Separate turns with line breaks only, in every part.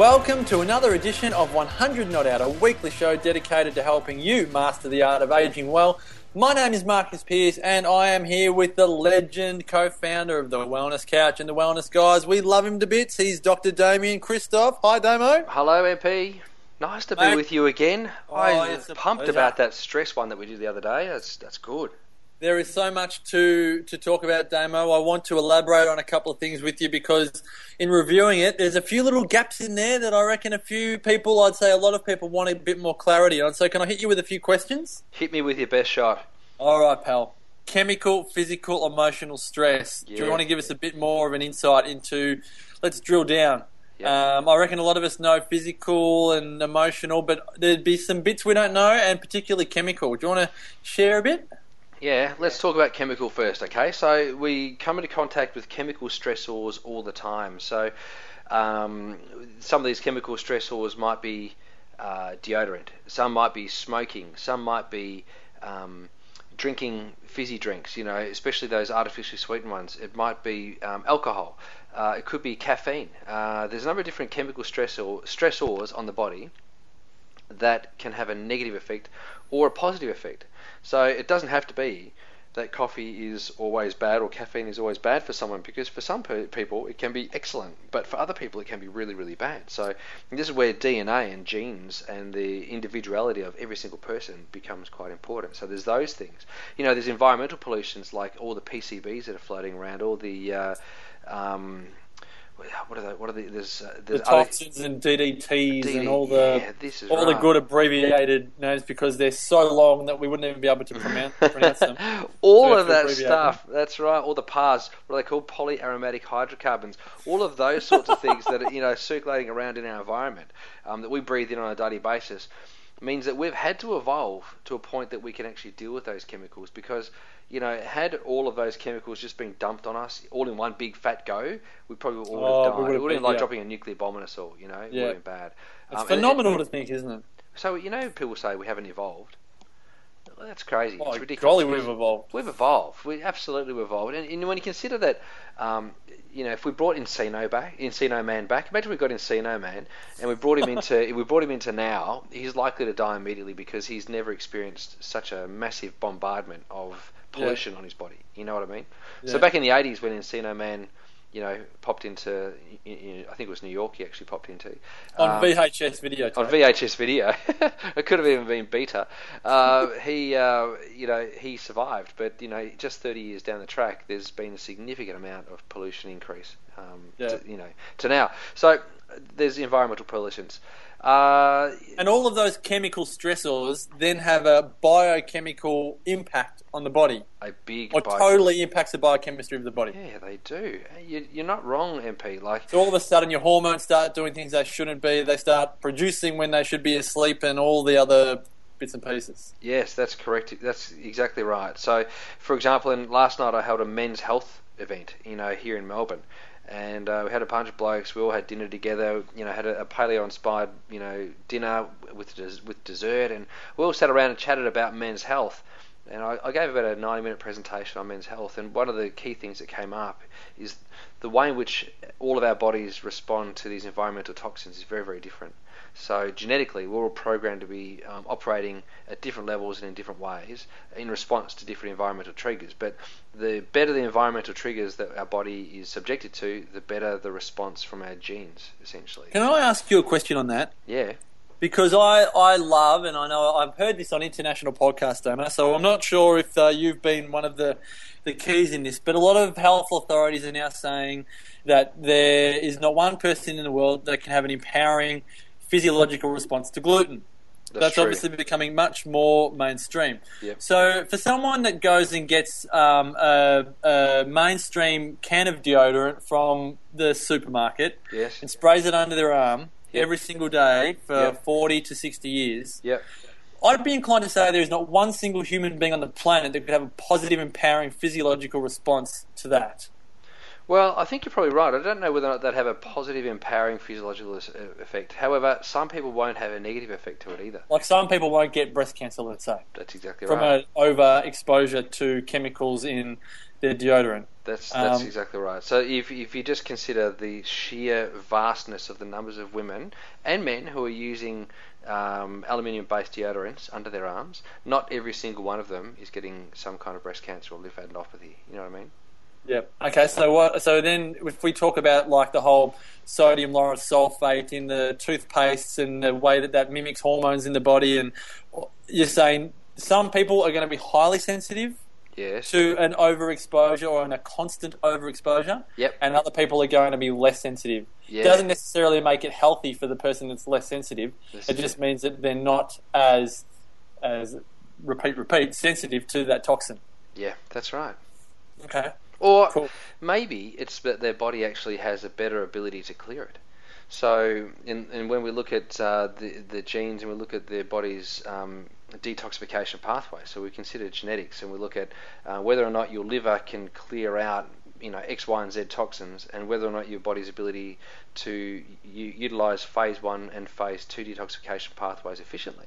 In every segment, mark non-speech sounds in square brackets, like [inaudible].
Welcome to another edition of 100 Not Out, a weekly show dedicated to helping you master the art of aging well. My name is Marcus Pierce, and I am here with the legend, co-founder of the Wellness Couch and the Wellness Guys. We love him to bits. He's Dr. Damien Christoph. Hi, Damo.
Hello, MP. Nice to be
Mate.
with you again.
Oh, I'm
pumped
pleasure.
about that stress one that we did the other day. That's that's good.
There is so much to, to talk about, Damo. I want to elaborate on a couple of things with you because in reviewing it, there's a few little gaps in there that I reckon a few people, I'd say a lot of people, want a bit more clarity on. So, can I hit you with a few questions?
Hit me with your best shot.
All right, pal. Chemical, physical, emotional stress. Do you want to give us a bit more of an insight into? Let's drill down.
Yeah.
Um, I reckon a lot of us know physical and emotional, but there'd be some bits we don't know, and particularly chemical. Do you want to share a bit?
Yeah, let's talk about chemical first, okay? So we come into contact with chemical stressors all the time. So um, some of these chemical stressors might be uh, deodorant, some might be smoking, some might be um, drinking fizzy drinks, you know, especially those artificially sweetened ones. It might be um, alcohol. Uh, it could be caffeine. Uh, there's a number of different chemical stressor, stressors on the body that can have a negative effect or a positive effect. So it doesn't have to be that coffee is always bad or caffeine is always bad for someone because for some people it can be excellent, but for other people it can be really, really bad. So this is where DNA and genes and the individuality of every single person becomes quite important. So there's those things. You know, there's environmental pollutions like all the PCBs that are floating around, all the uh, um, what are they? What are the? There's, uh,
The
there's other-
toxins and DDTs
DD
and all the
yeah,
all the good abbreviated names because they're so long that we wouldn't even be able to pronounce, [laughs] pronounce them.
all
So
of that stuff. That's right. All the PARs, what are they called? Polyaromatic hydrocarbons. All of those sorts of things that are you know circulating around in our environment um, that we breathe in on a daily basis means that we've had to evolve to a point that we can actually deal with those chemicals because you know had all of those chemicals just been dumped on us all in one big fat go we probably all would
Oh,
have
we
died
would
it would have
been-
like
yeah.
dropping a nuclear bomb on us all you know it
Yeah.
would have been bad
It's
Um,
phenomenal to think, isn't it?
so you know people say we haven't evolved that's crazy
Oh,
it's ridiculous
golly, we've evolved.
We've evolved. We absolutely we've evolved. And, and when you consider that, um, you know, if we brought Encino back, Encino Man back, imagine we got Encino Man and we brought him [laughs] into, if we brought him into now, he's likely to die immediately because he's never experienced such a massive bombardment of pollution on his body. You know what I mean? So back in the '80s, when Encino Man, you know, popped into, I I think it was New York, he actually popped into
On
um,
VHS video.
on. VHS video. [laughs] it could have even been beta. Uh, [laughs] he, uh, you know, he survived, but you know, just 30 years down the track, there's been a significant amount of pollution increase. Um,
Yeah.
to, you know, to now. So there's environmental pollutions. Uh,
And all of those chemical stressors then have a biochemical impact on the body,
a big
or
bio-
totally impacts the biochemistry of the body.
Yeah, they do. You, you're not wrong, MP. Like,
So all of a sudden, your hormones start doing things they shouldn't be. They start producing when they should be asleep, and all the other bits and pieces.
Yes, that's correct. That's exactly right. So, for example, in last night I held a men's health event, you know, here in Melbourne, and uh, we had a bunch of blokes. We all had dinner together. You know, had a, a paleo-inspired, you know, dinner with des- with dessert, and we all sat around and chatted about men's health. And I, I gave about a 90-minute presentation on men's health, and one of the key things that came up is the way in which all of our bodies respond to these environmental toxins is very, very different. So genetically, we're all programmed to be um, operating at different levels and in different ways in response to different environmental triggers. But the better the environmental triggers that our body is subjected to, the better the response from our genes, essentially.
Can I ask you a question on that?
Yeah.
Because I, I love, and I know I've heard this on international podcast, Damo, so I'm not sure if uh, you've been one of the, the keys in this, but a lot of health authorities are now saying that there is not one person in the world that can have an empowering physiological response to gluten. That's,
true.
obviously becoming much more mainstream.
Yep.
So, for someone that goes and gets um, a, a mainstream can of deodorant from the supermarket
Yes.
and sprays it under their arm
Yep.
every single day for
Yep.
40 to 60 years,
Yep.
I'd be inclined to say there is not one single human being on the planet that could have a positive, empowering physiological response to that.
Well, I think you're probably right. I don't know whether or not that have a positive, empowering physiological effect. However, some people won't have a negative effect to it either.
Like some people won't get breast cancer, let's say,
That's exactly
from
right.
From an overexposure to chemicals in their deodorant.
That's that's
Um,
exactly right. So if if you just consider the sheer vastness of the numbers of women and men who are using um, aluminium-based deodorants under their arms, not every single one of them is getting some kind of breast cancer or lymphadenopathy. You know what I mean?
Yep. Okay. So what? So then, if we talk about like the whole sodium lauryl sulfate in the toothpastes and the way that that mimics hormones in the body, and you're saying some people are going to be highly sensitive
Yes.
to an overexposure or in a constant overexposure,
Yep.
and other people are going to be less sensitive.
Yeah.
Doesn't necessarily make it healthy for the person that's less sensitive.
It
it
is
just means that they're not as as repeat repeat sensitive to that toxin.
Yeah, that's right.
Okay.
Or
Cool.
maybe it's that their body actually has a better ability to clear it. So, in, and when we look at uh, the the genes and we look at their body's um, detoxification pathway, so we consider genetics and we look at uh, whether or not your liver can clear out, you know, X, Y, and Z toxins, and whether or not your body's ability to utilize phase one and phase two detoxification pathways efficiently.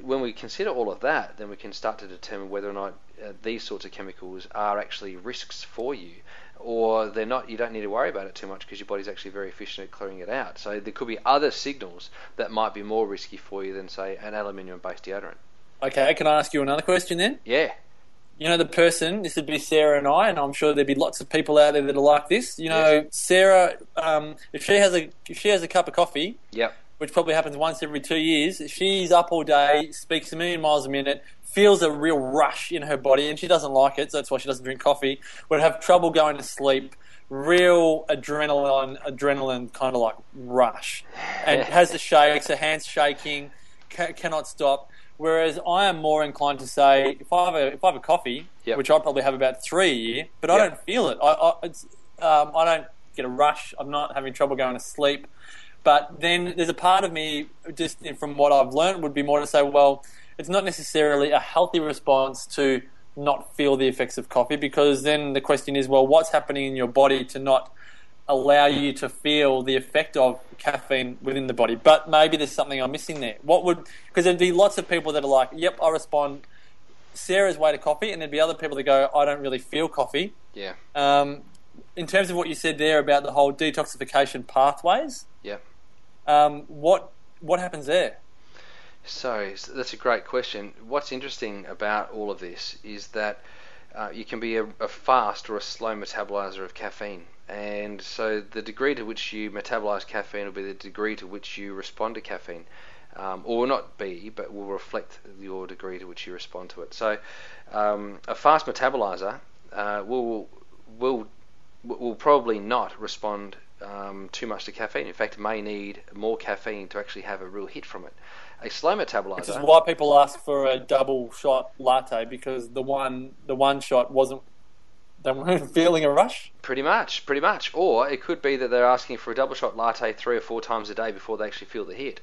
When we consider all of that, then we can start to determine whether or not uh, these sorts of chemicals are actually risks for you or they're not you don't need to worry about it too much because your body's actually very efficient at clearing it out so there could be other signals that might be more risky for you than say an aluminium based deodorant
Okay. Can I ask you another question then?
yeah
you know the person this would be sarah and i and i'm sure there'd be lots of people out there that are like this. You know sarah um, if she has a if she has a cup of coffee
yep.
which probably happens once every two years she's up all day speaks a million miles a minute feels a real rush in her body and she doesn't like it so that's why she doesn't drink coffee would have trouble going to sleep. Real adrenaline adrenaline kind of like rush. And has the shakes her hands shaking ca- cannot stop Whereas I am more inclined to say if I have a if I have a coffee,
Yep.
which I probably have about three a year, but I don't feel it. I I, it's, um, I don't get a rush. I'm not having trouble going to sleep. But then there's a part of me, just from what I've learned, would be more to say, well, it's not necessarily a healthy response to not feel the effects of coffee, because then the question is, well, what's happening in your body to not allow you to feel the effect of caffeine within the body? But maybe there's something I'm missing there. What would, because there'd be lots of people that are like, yep, I respond Sarah's way to coffee, and there'd be other people that go, I don't really feel coffee.
yeah
Um, in terms of what you said there about the whole detoxification pathways,
yeah
um, what what happens there?
So so that's a great question. What's interesting about all of this is that uh, you can be a, a fast or a slow metabolizer of caffeine, and so the degree to which you metabolize caffeine will be the degree to which you respond to caffeine, um, or not be, but will reflect your degree to which you respond to it. So um, a fast metabolizer uh, will will will probably not respond um, too much to caffeine. In fact, may need more caffeine to actually have a real hit from it. A slow metabolizer.
Which is why people ask for a double shot latte because the one the one shot wasn't they weren't [laughs] feeling a rush.
Pretty much, pretty much. Or it could be that they're asking for a double shot latte three or four times a day before they actually feel the hit.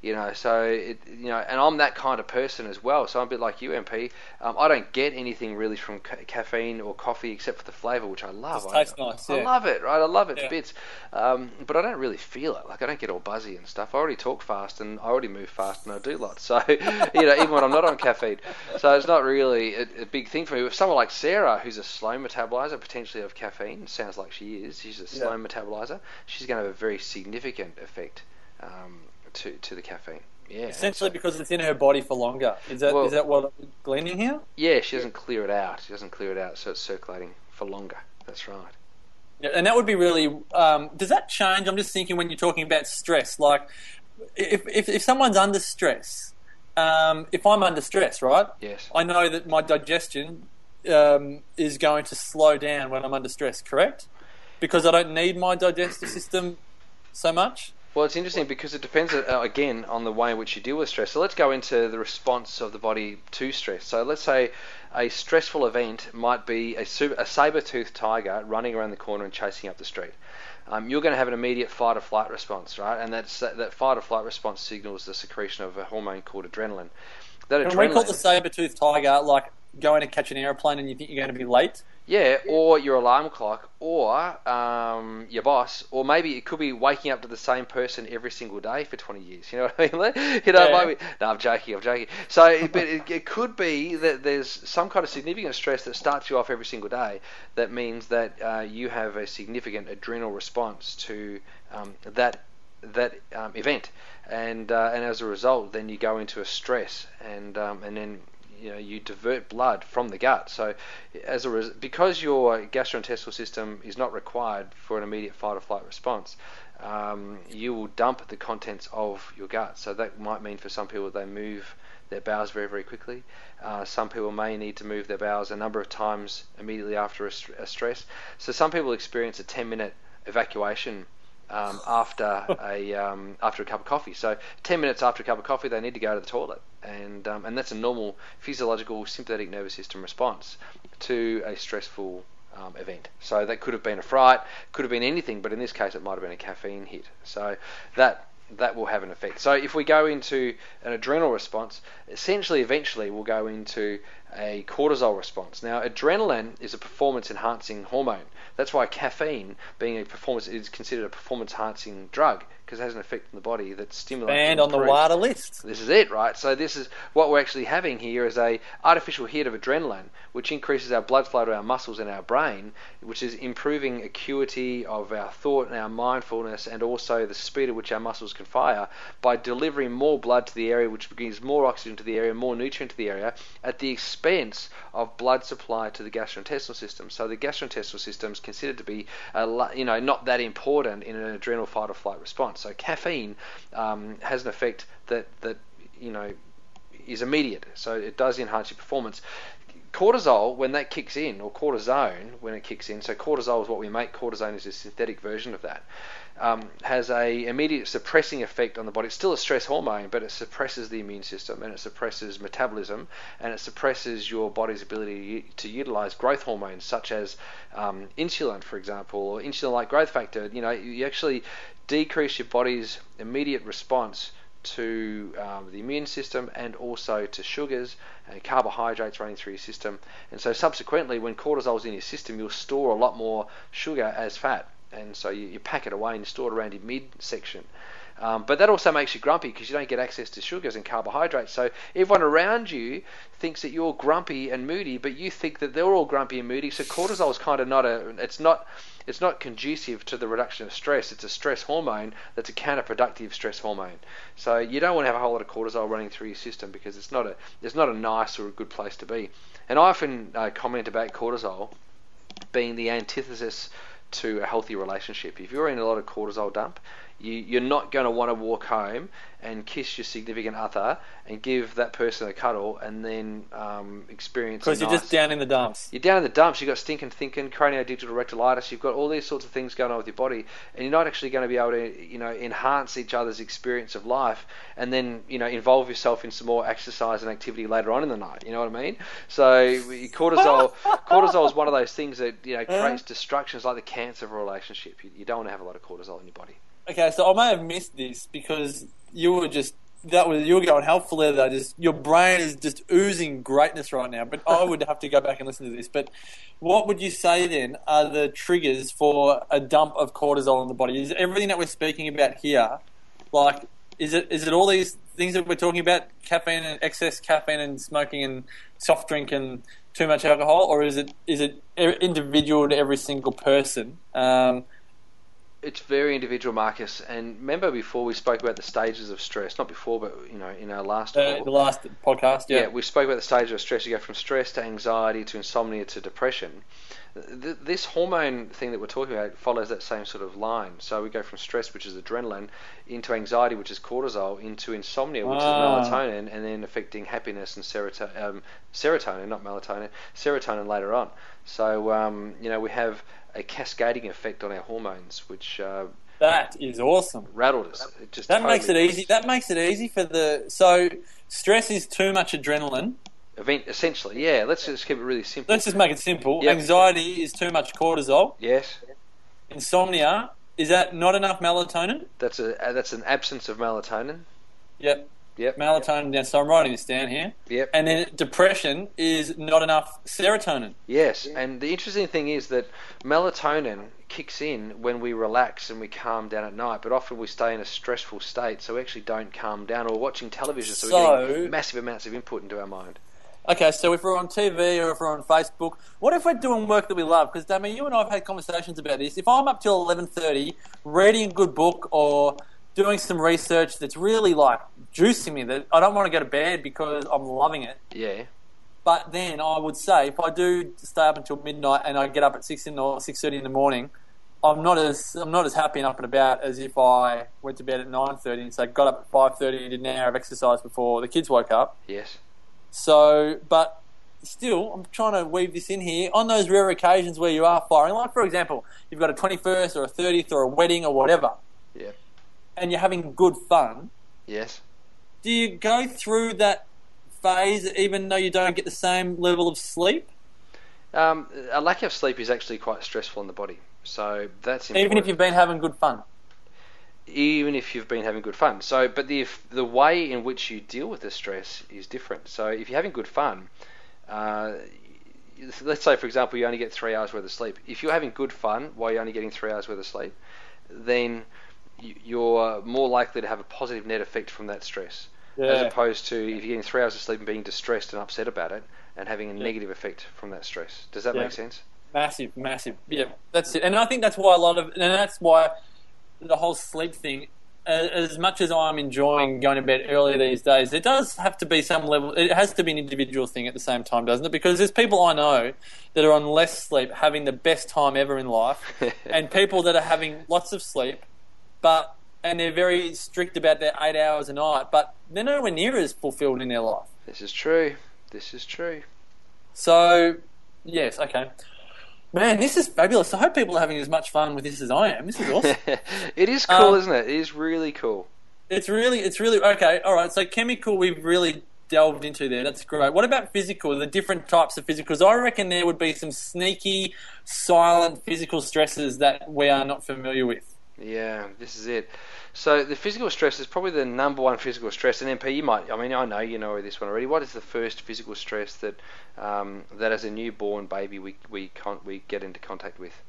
You know, so it, you know, and I'm that kind of person as well. So I'm a bit like you, MP. Um, I don't get anything really from ca- caffeine or coffee except for the flavour, which I love.
Just
I,
tastes nice,
I
yeah.
love it, right? I love it to
Yeah.
bits. Um, but I don't really feel it. Like I don't get all buzzy and stuff. I already talk fast and I already move fast and I do lots. So [laughs] you know, even when I'm not on caffeine, so it's not really a, a big thing for me. With someone like Sarah, who's a slow metabolizer, potentially of caffeine, sounds like she is. She's a slow metabolizer. She's going to have a very significant effect um, to to the caffeine. Yeah,
Essentially
so-
because it's in her body for longer. Is that is
Well-
that what I'm gleaning here?
yeah, she doesn't clear it out. She doesn't clear it out, so it's circulating for longer. That's right.
Yeah, and that would be really. Um, does that change? I'm just thinking when you're talking about stress. Like, if if, if someone's under stress, um, if I'm under stress, right?
Yes.
I know that my digestion um, is going to slow down when I'm under stress. Correct? Because I don't need my digestive system so much.
Well, it's interesting because it depends uh, again on the way in which you deal with stress. So let's go into the response of the body to stress. So let's say a stressful event might be a, a saber-toothed tiger running around the corner and chasing up the street. Um, you're going to have an immediate fight or flight response, right? And that's, that fight or flight response signals the secretion of a hormone called adrenaline. that
Can we call the saber-toothed tiger like going to catch an aeroplane and you think you're going to be late?
Yeah, or your alarm clock, or um, your boss, or maybe it could be waking up to the same person every single day for 20 years. You know what I mean? [laughs] You know,
Yeah.
might be, no, I'm joking, I'm joking. So, but it, it could be that there's some kind of significant stress that starts you off every single day. That means that uh, you have a significant adrenal response to um, that that um, event, and uh, and as a result, then you go into a stress, and um, and then you know you divert blood from the gut. So as a res- because your gastrointestinal system is not required for an immediate fight or flight response, um, you will dump the contents of your gut. So that might mean for some people they move their bowels very very quickly. Uh, some people may need to move their bowels a number of times immediately after a, st- a stress. So some people experience a 10 minute evacuation um, after a um, after a cup of coffee. So 10 minutes after a cup of coffee, they need to go to the toilet, and um, and that's a normal physiological sympathetic nervous system response to a stressful um, event. So that could have been a fright, could have been anything, but in this case, it might have been a caffeine hit. So that that will have an effect. So if we go into an adrenal response, essentially, eventually, we'll go into a cortisol response. Now, adrenaline is a performance enhancing hormone. That's why caffeine, being a performance, is considered a performance enhancing drug because it has an effect on the body that stimulates.
And
and
on the wider list.
This is it, right? So this is what we're actually having here is a artificial hit of adrenaline, which increases our blood flow to our muscles and our brain, which is improving acuity of our thought and our mindfulness, and also the speed at which our muscles can fire by delivering more blood to the area, which brings more oxygen to the area, more nutrient to the area, at the expense of blood supply to the gastrointestinal system. So the gastrointestinal system is considered to be, a, you know, not that important in an adrenal fight or flight response. So caffeine um, has an effect that that you know is immediate. So it does enhance your performance. Cortisol, when that kicks in, or cortisone, when it kicks in, so cortisol is what we make, cortisone is a synthetic version of that, um, has a immediate suppressing effect on the body. It's still a stress hormone, but it suppresses the immune system and it suppresses metabolism and it suppresses your body's ability to utilize growth hormones such as um, insulin, for example, or insulin-like growth factor. You know, you actually decrease your body's immediate response to um, the immune system and also to sugars and carbohydrates running through your system. And so, subsequently, when cortisol is in your system, you'll store a lot more sugar as fat. And so, you, you pack it away and store it around your midsection. Um, but that also makes you grumpy because you don't get access to sugars and carbohydrates. So everyone around you thinks that you're grumpy and moody, but you think that they're all grumpy and moody. So cortisol is kind of not a. It's not. It's not conducive to the reduction of stress. It's a stress hormone that's a counterproductive stress hormone. So you don't want to have a whole lot of cortisol running through your system because it's not a. It's not a nice or a good place to be. And I often uh, comment about cortisol being the antithesis to a healthy relationship. If you're in a lot of cortisol dump, you, you're not going to want to walk home and kiss your significant other and give that person a cuddle and then um, experience
Because you're
nice-
just down in the dumps.
you're down in the dumps. You've got stinking thinking, craniodigital rectilitis. You've got all these sorts of things going on with your body, and you're not actually going to be able to, you know, enhance each other's experience of life, and then, you know, involve yourself in some more exercise and activity later on in the night. You know what I mean? So cortisol, [laughs] cortisol is one of those things that you know creates destruction. It's like the cancer of a relationship. You, you don't want to have a lot of cortisol in your body.
Okay, so I may have missed this because you were just that was you were going helpful there. Though, just your brain is just oozing greatness right now. But I would have to go back and listen to this. But what would you say then are the triggers for a dump of cortisol in the body? Is everything that we're speaking about here, like, is it is it all these things that we're talking about, caffeine and excess caffeine and smoking and soft drink and too much alcohol, or is it is it individual to every single person? Um,
It's very individual, Marcus. And remember before we spoke about the stages of stress. Not before, but you know, in our last
uh, the last podcast, yeah.
yeah, we spoke about the stages of stress. You go from stress to anxiety to insomnia to depression. This hormone thing that we're talking about follows that same sort of line. So we go from stress, which is adrenaline, into anxiety, which is cortisol, into insomnia, which
Ah.
is melatonin, and then affecting happiness and serotonin, um, serotonin, not melatonin, serotonin later on. So um, you know we have a cascading effect on our hormones, which uh,
That is awesome.
rattled us. It just
That makes it
totally-
easy. That makes it easy for the. So stress is too much adrenaline.
Event, essentially, yeah. Let's just keep it really simple.
Let's just make it simple.
Yep.
Anxiety is too much cortisol.
yes.
Insomnia is that not enough melatonin?
That's a uh, that's an absence of melatonin.
Yep.
Yep.
Melatonin down. So I'm writing this down here.
Yep.
And then depression is not enough serotonin.
Yes, and the interesting thing is that melatonin kicks in when we relax and we calm down at night, but often we stay in a stressful state, so we actually don't calm down. Or watching television, so, we're getting massive amounts of input into our mind.
Okay, so if we're on TV or if we're on Facebook, what if we're doing work that we love? Because Damien, you and I have had conversations about this. If I'm up till eleven thirty, reading a good book or doing some research that's really like juicing me, that I don't want to go to bed because I'm loving it.
Yeah,
But then I would say if I do stay up until midnight and I get up at six in or six thirty in the morning, I'm not as I'm not as happy and up and about as if I went to bed at nine thirty and say got up at five thirty and did an hour of exercise before the kids woke up.
yes,
So, but still, I'm trying to weave this in here on those rare occasions where you are firing. Like for example, you've got a 21st or a 30th or a wedding or whatever,
yeah,
and you're having good fun.
yes.
Do you go through that phase even though you don't get the same level of sleep?
Um, a lack of sleep is actually quite stressful on the body, so that's important.
Even if you've been having good fun.
even if you've been having good fun. So, but the if the way in which you deal with the stress is different. So, if you're having good fun, uh, let's say for example you only get three hours worth of sleep. If you're having good fun while you're only getting three hours worth of sleep, then you're uh, more likely to have a positive net effect from that stress, as opposed to if you're getting three hours of sleep and being distressed and upset about it, and having a negative effect from that stress. Does that
Yeah.
make sense?
Massive, massive. Yeah, that's it. And I think that's why a lot of, and that's why the whole sleep thing, as much as I'm enjoying going to bed early these days, it does have to be some level, it has to be an individual thing at the same time, doesn't it? Because there's people I know that are on less sleep having the best time ever in life, [laughs] and people that are having lots of sleep, but, and they're very strict about their eight hours a night, but they're nowhere near as fulfilled in their life.
This is true. This is true.
So, yes, okay. Man, this is fabulous. I hope people are having as much fun with this as I am. This is awesome. [laughs]
it is cool,
Um,
isn't it? It is really cool.
it's really, it's really okay. All right, so chemical, we've really delved into there. That's great. What about physical? The different types of physicals. I reckon there would be some sneaky, silent physical stresses that we are not familiar with.
Yeah, this is it. So the physical stress is probably the number one physical stress. And MP, you might, I mean, I know you know this one already. What is the first physical stress that um, that as a newborn baby we we con- we get into contact with?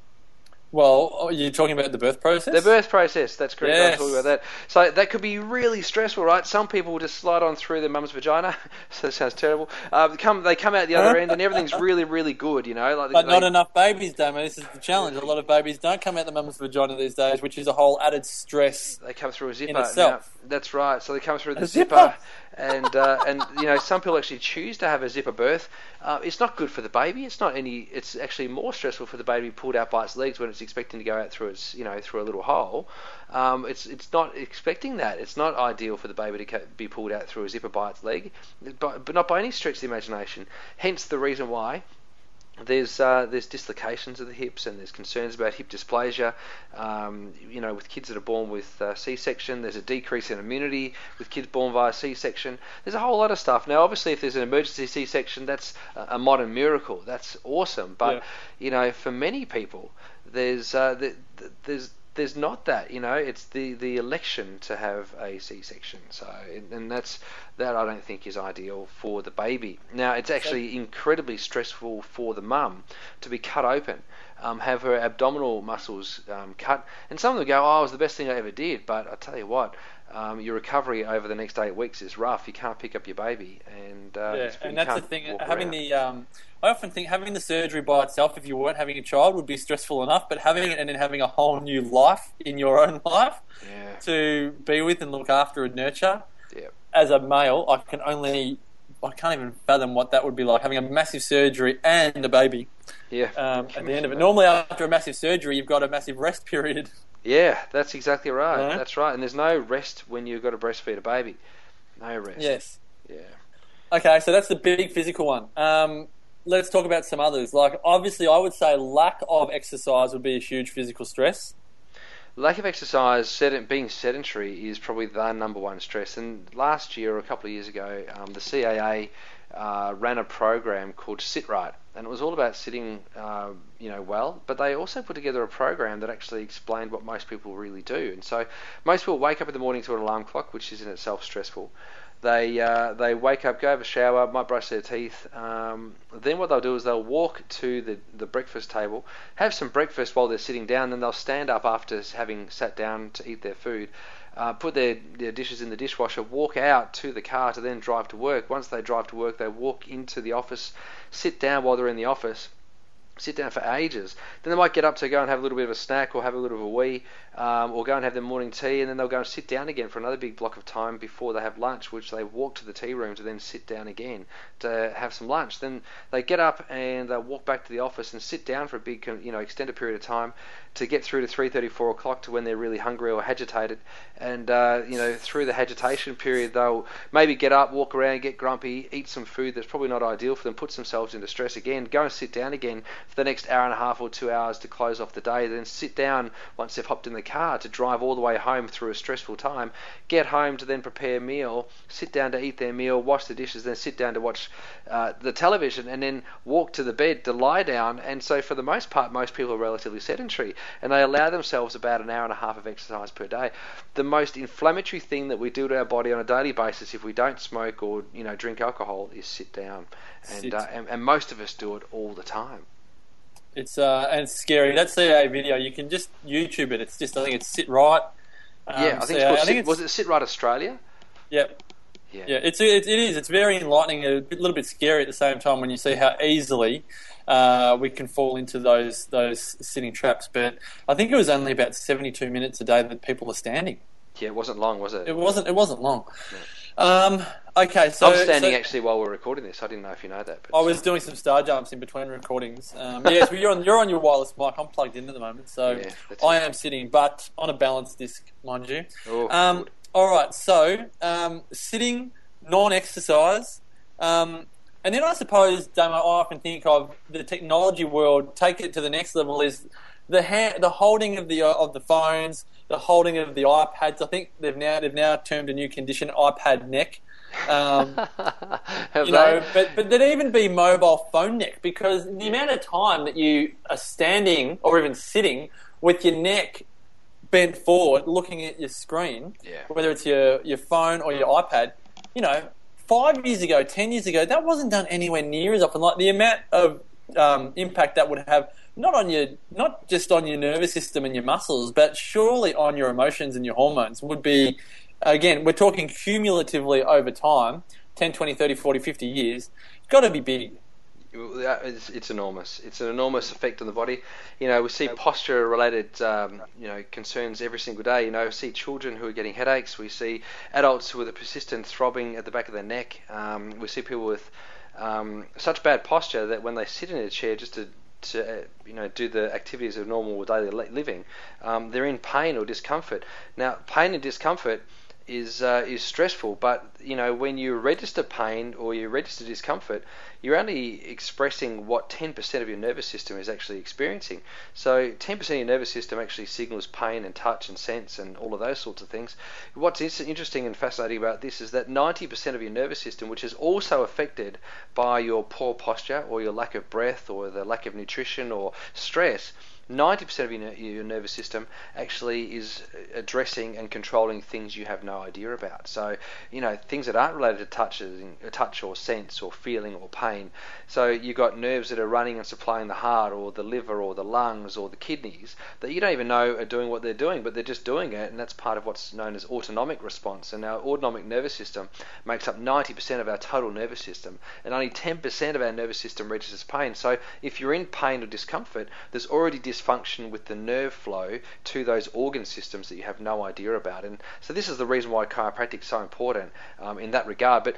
Well, oh, you're talking about the birth process.
The birth process. That's correct. I'm
Yes.
talking about that. So that could be really stressful, right? Some people will just slide on through their mum's vagina. [laughs] so that sounds terrible. Uh, come, they come out the other end, and everything's really, really good. You know, like
But
they,
not enough babies, Damo. This is the challenge. A lot of babies don't come out the mum's vagina these days, which is a whole added stress.
They come through a zipper.
in itself.
Now, that's right. So they come through the zipper,
zipper?
And uh, and you know some people actually choose to have a zipper birth. Uh, it's not good for the baby. It's not any. It's actually more stressful for the baby pulled out by its legs when it's expecting to go out through its you know through a little hole. Um, it's it's not expecting that. It's not ideal for the baby to be pulled out through a zipper by its leg, but, but not by any stretch of the imagination. Hence the reason why there's uh, there's dislocations of the hips and there's concerns about hip dysplasia. Um, you know, with kids that are born with uh, C-section, there's a decrease in immunity with kids born via C-section. There's a whole lot of stuff. Now, obviously, if there's an emergency C-section, that's a modern miracle. That's awesome. But
Yeah.
you know, for many people, there's uh, th- th- there's there's not that, you know. It's the, the election to have a C-section. So, and- that's that. I don't think is ideal for the baby. Now, it's actually incredibly stressful for the mum to be cut open, um, have her abdominal muscles um, cut, and some of them go, "Oh, it was the best thing I ever did." But I tell you what. Um, your recovery over the next eight weeks is rough. You can't pick up your baby, and uh,
Yeah, and that's the thing. Having
around.
the, um, I often think having the surgery by itself, if you weren't having a child, would be stressful enough. But having it and then having a whole new life in your own [laughs] life
yeah,
to be with and look after and nurture,
yeah.
as a male, I can only, I can't even fathom what that would be like having a massive surgery and a baby
Yeah,
um, at the end of it. [laughs] Normally, after a massive surgery, you've got a massive rest [laughs] period.
Yeah, that's exactly right.
Right.
That's right. And there's no rest when you've got to breastfeed a baby. No rest.
Yes.
Yeah.
Okay, so that's the big physical one. Um, let's talk about some others. Like, obviously, I would say lack of exercise would be a huge physical stress.
Lack of exercise, being sedentary, is probably the number one stress. And last year, or a couple of years ago, um, the CAA uh, ran a program called Sit Right, and it was all about sitting, uh, you know, well. But they also put together a program that actually explained what most people really do. And so, most people wake up in the morning to an alarm clock, which is in itself stressful. They uh, they wake up, go have a shower, might brush their teeth. Um, then what they'll do is they'll walk to the, the breakfast table, have some breakfast while they're sitting down, then they'll stand up after having sat down to eat their food. Uh, put their, their dishes in the dishwasher, walk out to the car to then drive to work. Once they drive to work, they walk into the office, sit down while they're in the office, sit down for ages. Then they might get up to go and have a little bit of a snack or have a little bit of a wee, um, or go and have their morning tea, and then they'll go and sit down again for another big block of time before they have lunch, which they walk to the tea room to then sit down again to have some lunch. Then they get up and they walk back to the office and sit down for a big, you know, extended period of time to get through to 3:30, 4 o'clock to when they're really hungry or agitated. And uh, you know, through the agitation period, they'll maybe get up, walk around, get grumpy, eat some food that's probably not ideal for them, puts themselves into stress again, go and sit down again for the next hour and a half or two hours to close off the day. Then sit down once they've hopped in the car to drive all the way home through a stressful time. Get home to then prepare a meal, sit down to eat their meal, wash the dishes, then sit down to watch uh, the television, and then walk to the bed to lie down. And so, for the most part, most people are relatively sedentary and they allow themselves about an hour and a half of exercise per day. The most inflammatory thing that we do to our body on a daily basis if we don't smoke or you know drink alcohol is sit down, and
Sit.
uh, and, and most of us do it all the time.
It's uh, and it's scary. That CA video, you can just YouTube it. It's just I think it's sit right. Um,
yeah, I think, it's
CAA.
called
I
sit,
think it's,
was it Sit Right Australia?
Yep.
Yeah.
Yeah, it's it, it is. It's very enlightening, a bit- little bit scary at the same time when you see how easily uh, we can fall into those those sitting traps. But I think it was only about seventy two minutes a day that people were standing.
Yeah, it wasn't long, was it?
It wasn't. It wasn't long. Um, okay, so
I'm standing
so
actually while we're recording this. I didn't know if you know that. But
I was doing some star jumps in between recordings. Um, yes, you're on you're on your wireless mic. I'm plugged in at the moment, so
Yeah,
I am sitting, but on a balance disc, mind you.
Oh,
Um, all right, so um, sitting, non-exercise, um, and then I suppose, Damo, I often think of the technology world. Take it to the next level is the the holding of the uh, of the phones, the holding of the iPads. I think they've now they've now termed a new condition iPad neck. Um, [laughs] you know, but but there'd even be mobile phone neck because the amount of time that you are standing or even sitting with your neck bent forward, looking at your screen,
Yeah.
whether it's your your phone or your iPad, you know, five years ago, ten years ago, that wasn't done anywhere near as often. Like the amount of um, impact that would have not on your not just on your nervous system and your muscles, but surely on your emotions and your hormones would be again, we're talking cumulatively over time, 10, 20, 30, 40, 50 years, got to be big.
It's, it's enormous. It's an enormous effect on the body. You know, we see posture-related, um, you know, concerns every single day. You know, we see children who are getting headaches. We see adults with a persistent throbbing at the back of their neck. Um, we see people with um, such bad posture that when they sit in a chair just to to uh, you know do the activities of normal daily living, um, they're in pain or discomfort. Now, pain and discomfort is uh, is stressful, but you know when you register pain or you register discomfort, you're only expressing what 10% of your nervous system is actually experiencing. So 10% of your nervous system actually signals pain and touch and sense and all of those sorts of things. What's interesting and fascinating about this is that 90% of your nervous system, which is also affected by your poor posture or your lack of breath or the lack of nutrition or stress, 90% of your, your nervous system actually is addressing and controlling things you have no idea about. So, you know, things that aren't related to touches, uh, touch or sense or feeling or pain. So you've got nerves that are running and supplying the heart or the liver or the lungs or the kidneys that you don't even know are doing what they're doing, but they're just doing it, and that's part of what's known as autonomic response. And our autonomic nervous system makes up 90% of our total nervous system, and only 10% of our nervous system registers pain. So if you're in pain or discomfort, there's already dysfunction with the nerve flow to those organ systems that you have no idea about. And so this is the reason why chiropractic is so important um, in that regard. But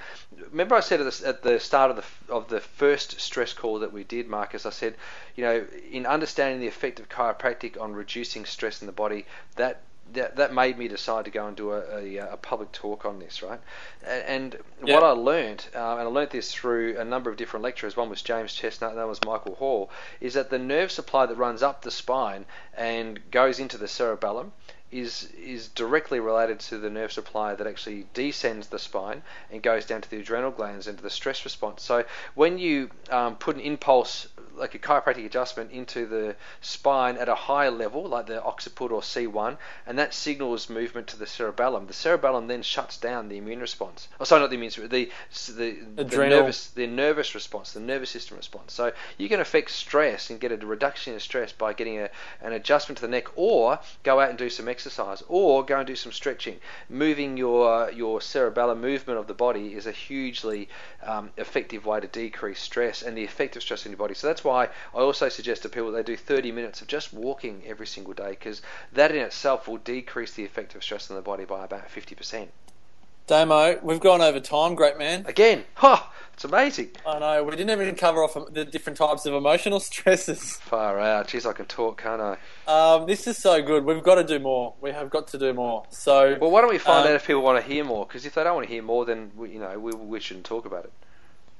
remember, I said at the, at the start of the of the first stress call that we did, Marcus, I said, you know, in understanding the effect of chiropractic on reducing stress in the body, that that, that made me decide to go and do a, a, a public talk on this, right? A- And
Yeah.
what I learnt, uh, and I learnt this through a number of different lecturers, one was James Chestnut, and that was Michael Hall, is that the nerve supply that runs up the spine and goes into the cerebellum is is directly related to the nerve supply that actually descends the spine and goes down to the adrenal glands and to the stress response. So when you um, put an impulse like a chiropractic adjustment into the spine at a higher level, like the occiput or C1, and that signals movement to the cerebellum. The cerebellum then shuts down the immune response. Oh, sorry, not the immune, the the, the nervous the nervous response, the nervous system response. So you can affect stress and get a reduction in stress by getting a, an adjustment to the neck, or go out and do some exercise, or go and do some stretching. Moving your your cerebellum movement of the body is a hugely um, effective way to decrease stress and the effect of stress in your body. So that's why I also suggest to people they do 30 minutes of just walking every single day because that in itself will decrease the effect of stress on the body by about 50%.
Damo, we've gone over time, great man.
Again, ha! Huh, it's amazing.
I know. We didn't even cover off the different types of emotional [laughs] stresses.
Far out. Jeez, I can talk, can't I?
Um, this is so good. We've got to do more. We have got to do more. So,
well, why don't we find um, out if people want to hear more? Because if they don't want to hear more, then we, you know we, we shouldn't talk about it.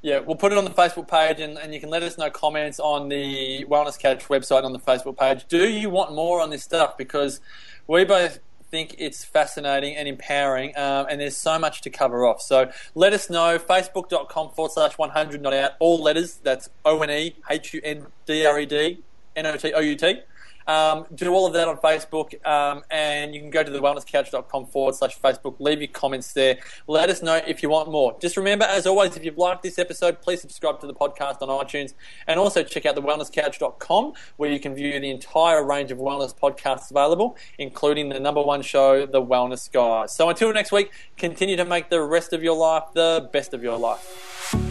Yeah, we'll put it on the Facebook page, and, and you can let us know comments on the Wellness Couch website on the Facebook page. Do you want more on this stuff? Because we both think it's fascinating and empowering, um, and there's so much to cover off. So let us know. Facebook.com forward slash 100 not out. All letters. That's O N E Um, do all of that on Facebook, um, and you can go to the wellnesscouch.com forward slash Facebook. Leave your comments there. Let us know if you want more. Just remember, as always, if you've liked this episode, please subscribe to the podcast on iTunes, and also check out the wellnesscouch.com where you can view the entire range of wellness podcasts available, including the number one show, The Wellness Guys. So until next week, continue to make the rest of your life the best of your life.